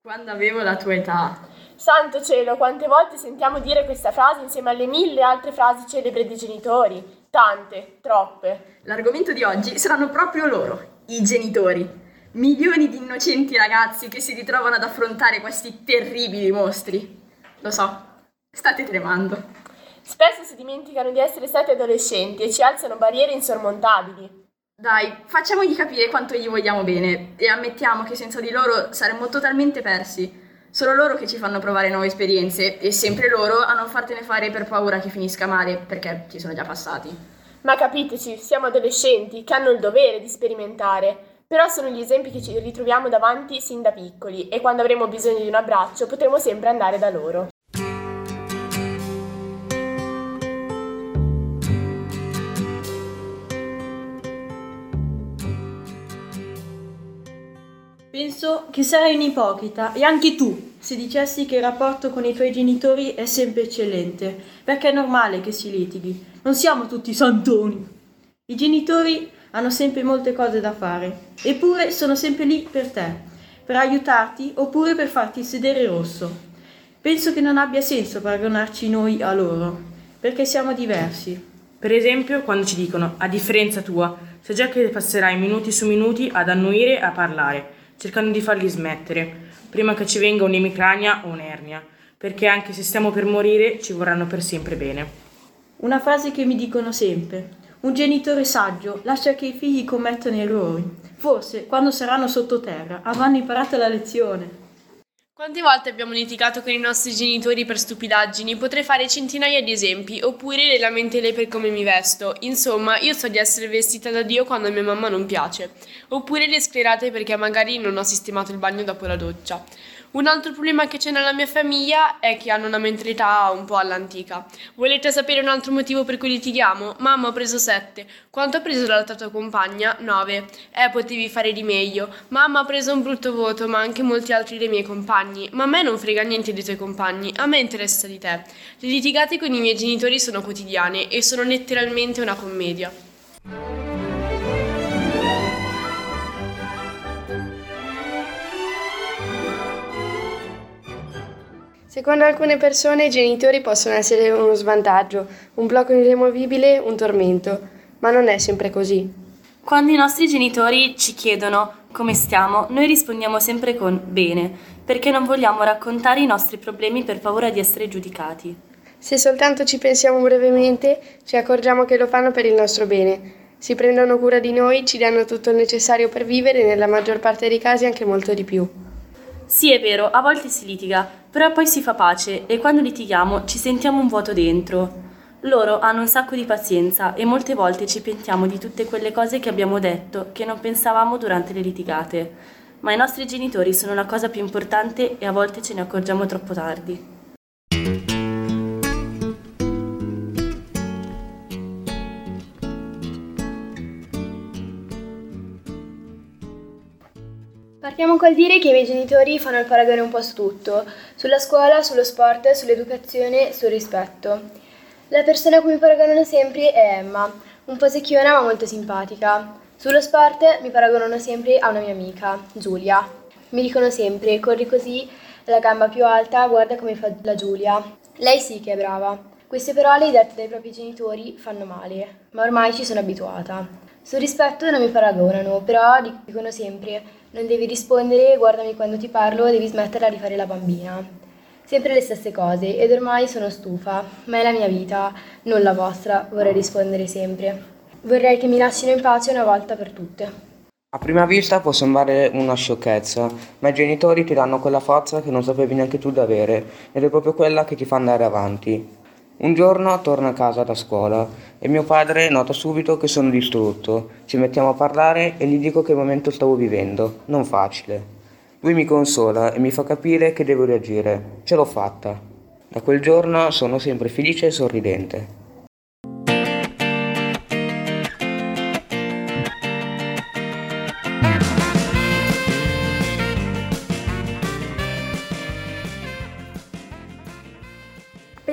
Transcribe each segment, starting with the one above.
Quando avevo la tua età. Santo cielo, quante volte sentiamo dire questa frase insieme alle mille altre frasi celebri dei genitori? Tante, troppe. L'argomento di oggi saranno proprio loro, i genitori. Milioni di innocenti ragazzi che si ritrovano ad affrontare questi terribili mostri. Lo so, state tremando. Spesso si dimenticano di essere stati adolescenti e ci alzano barriere insormontabili. Dai, facciamogli capire quanto gli vogliamo bene e ammettiamo che senza di loro saremmo totalmente persi. Sono loro che ci fanno provare nuove esperienze e sempre loro a non fartene fare per paura che finisca male, perché ci sono già passati. Ma capiteci, siamo adolescenti che hanno il dovere di sperimentare. Però sono gli esempi che ci ritroviamo davanti sin da piccoli e quando avremo bisogno di un abbraccio potremo sempre andare da loro. Penso che sarei un ipocrita e anche tu se dicessi che il rapporto con i tuoi genitori è sempre eccellente, perché è normale che si litighi, non siamo tutti santoni. I genitori hanno sempre molte cose da fare, eppure sono sempre lì per te, per aiutarti oppure per farti sedere rosso. Penso che non abbia senso paragonarci noi a loro, perché siamo diversi. Per esempio, quando ci dicono, a differenza tua, sai già che passerai minuti su minuti ad annuire e a parlare, cercando di farli smettere, prima che ci venga un'emicrania o un'ernia, perché anche se stiamo per morire ci vorranno per sempre bene. Una frase che mi dicono sempre. Un genitore saggio lascia che i figli commettano errori. Forse, quando saranno sottoterra, avranno imparato la lezione. Quante volte abbiamo litigato con i nostri genitori per stupidaggini? Potrei fare centinaia di esempi, oppure le lamentele per come mi vesto. Insomma, io so di essere vestita da Dio quando a mia mamma non piace. Oppure le sclerate perché magari non ho sistemato il bagno dopo la doccia. Un altro problema che c'è nella mia famiglia è che hanno una mentalità un po' all'antica. Volete sapere un altro motivo per cui litighiamo? Mamma ho preso 7. Quanto ha preso la tua compagna? 9. Eh, potevi fare di meglio. Mamma ha preso un brutto voto, ma anche molti altri dei miei compagni. Ma a me non frega niente dei tuoi compagni, a me interessa di te. Le litigate con i miei genitori sono quotidiane e sono letteralmente una commedia. Secondo alcune persone i genitori possono essere uno svantaggio, un blocco irremovibile, un tormento, ma non è sempre così. Quando i nostri genitori ci chiedono come stiamo, noi rispondiamo sempre con bene, perché non vogliamo raccontare i nostri problemi per paura di essere giudicati. Se soltanto ci pensiamo brevemente, ci accorgiamo che lo fanno per il nostro bene. Si prendono cura di noi, ci danno tutto il necessario per vivere e nella maggior parte dei casi anche molto di più. Sì, è vero, a volte si litiga, però poi si fa pace e quando litighiamo ci sentiamo un vuoto dentro. Loro hanno un sacco di pazienza e molte volte ci pentiamo di tutte quelle cose che abbiamo detto, che non pensavamo durante le litigate. Ma i nostri genitori sono la cosa più importante e a volte ce ne accorgiamo troppo tardi. Partiamo col dire che i miei genitori fanno il paragone un po' su tutto, sulla scuola, sullo sport, sull'educazione, sul rispetto. La persona a cui mi paragonano sempre è Emma, un po' secchiona ma molto simpatica. Sullo sport mi paragonano sempre a una mia amica, Giulia. Mi dicono sempre, corri così, la gamba più alta, guarda come fa la Giulia. Lei sì che è brava. Queste parole dette dai propri genitori fanno male, ma ormai ci sono abituata. Sul rispetto non mi paragonano, però dicono sempre non devi rispondere, guardami quando ti parlo, devi smetterla di fare la bambina. Sempre le stesse cose ed ormai sono stufa, ma è la mia vita, non la vostra, vorrei rispondere sempre. Vorrei che mi lasciino in pace una volta per tutte. A prima vista può sembrare una sciocchezza, ma i genitori ti danno quella forza che non sapevi neanche tu di avere ed è proprio quella che ti fa andare avanti. Un giorno torno a casa da scuola e mio padre nota subito che sono distrutto. Ci mettiamo a parlare e gli dico che momento stavo vivendo, non facile. Lui mi consola e mi fa capire che devo reagire. Ce l'ho fatta. Da quel giorno sono sempre felice e sorridente.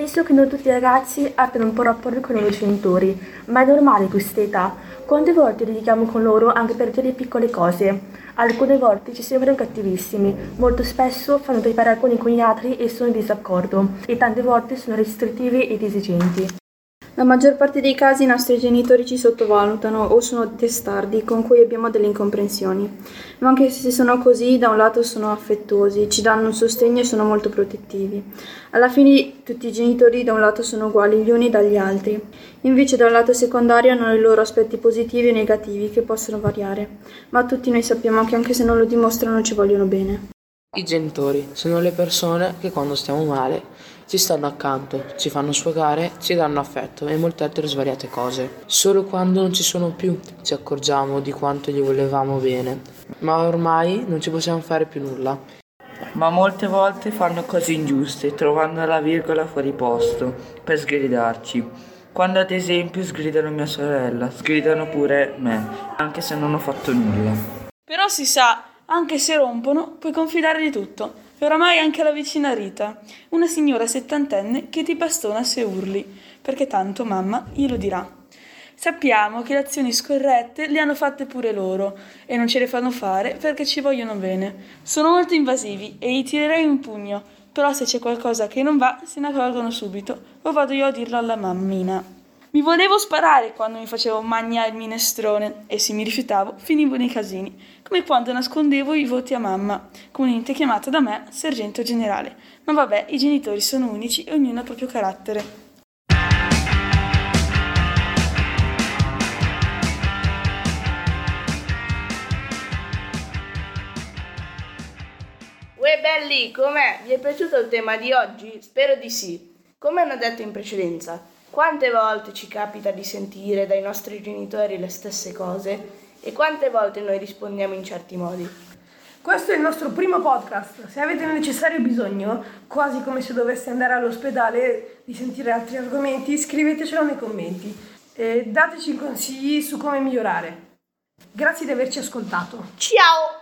Penso che non tutti i ragazzi abbiano un po' rapporto con i loro genitori, ma è normale questa età. Quante volte litighiamo con loro anche per delle piccole cose? Alcune volte ci sembrano cattivissimi, molto spesso fanno dei paragoni con gli altri e sono in disaccordo, e tante volte sono restrittivi ed esigenti. La maggior parte dei casi i nostri genitori ci sottovalutano o sono testardi con cui abbiamo delle incomprensioni. Ma anche se sono così, da un lato sono affettuosi, ci danno un sostegno e sono molto protettivi. Alla fine tutti i genitori da un lato sono uguali gli uni dagli altri. Invece da un lato secondario hanno i loro aspetti positivi e negativi che possono variare. Ma tutti noi sappiamo che anche se non lo dimostrano ci vogliono bene. I genitori sono le persone che quando stiamo male ci stanno accanto, ci fanno sfogare, ci danno affetto e molte altre svariate cose. Solo quando non ci sono più ci accorgiamo di quanto gli volevamo bene, ma ormai non ci possiamo fare più nulla. Ma molte volte fanno cose ingiuste, trovando la virgola fuori posto, per sgridarci. Quando ad esempio sgridano mia sorella, sgridano pure me, anche se non ho fatto nulla. Però si sa, anche se rompono, puoi confidare di tutto oramai anche la vicina Rita, una signora settantenne che ti bastona se urli, perché tanto mamma glielo dirà. Sappiamo che le azioni scorrette le hanno fatte pure loro e non ce le fanno fare perché ci vogliono bene. Sono molto invasivi e gli tirerei un pugno, però se c'è qualcosa che non va se ne accorgono subito o vado io a dirlo alla mammina. Mi volevo sparare quando mi facevo mangiare il minestrone e se mi rifiutavo finivo nei casini, come quando nascondevo i voti a mamma, comunemente chiamata da me sergento generale. Ma vabbè, i genitori sono unici e ognuno ha il proprio carattere. Uè belli, com'è? Vi è piaciuto il tema di oggi? Spero di sì. Come hanno detto in precedenza, quante volte ci capita di sentire dai nostri genitori le stesse cose e quante volte noi rispondiamo in certi modi? Questo è il nostro primo podcast. Se avete il necessario bisogno, quasi come se doveste andare all'ospedale, di sentire altri argomenti, scrivetecelo nei commenti e dateci consigli su come migliorare. Grazie di averci ascoltato. Ciao!